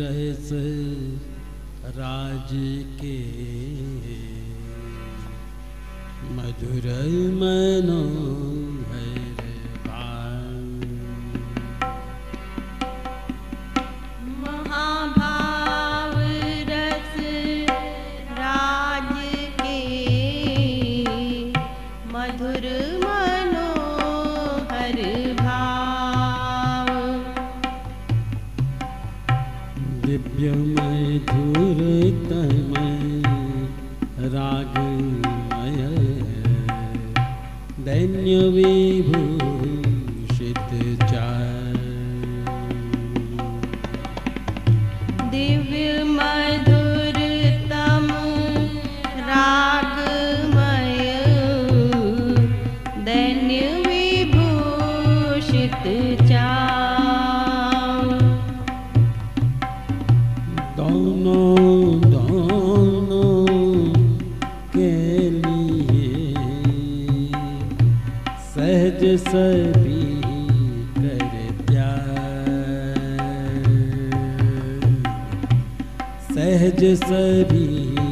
रस राज के। मधुर मनो धन्य विभू सहज सभी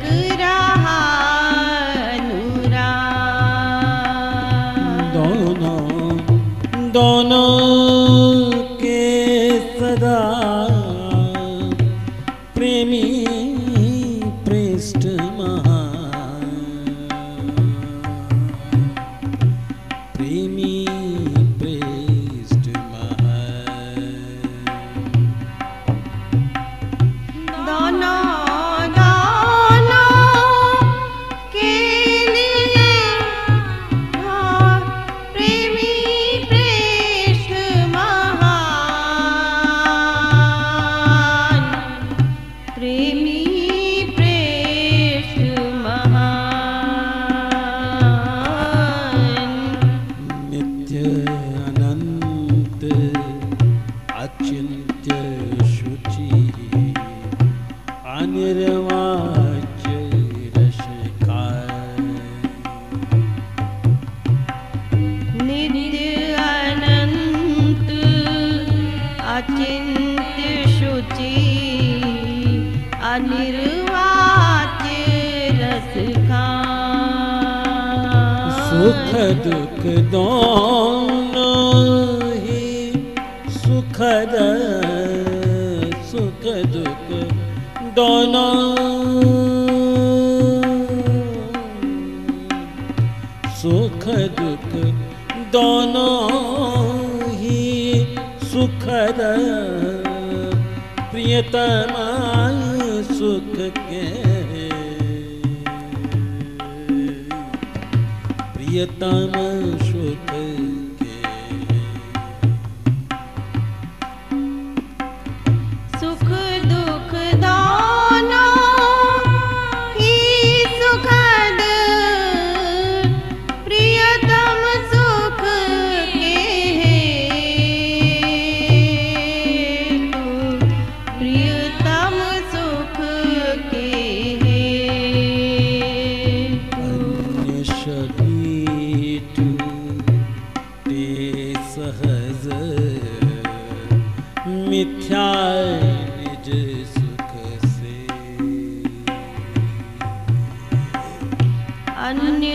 প্রেমী सुख दुख दोनों ही सुखद सुख दुख दोनों। सुख दुख दोनों ही सुखद प्रियतमा सुख के यता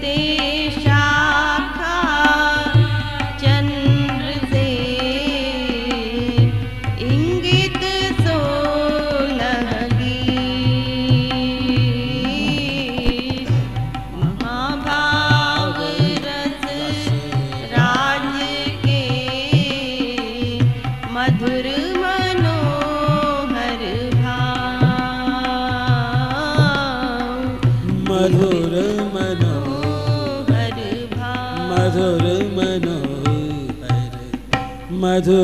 ते മധു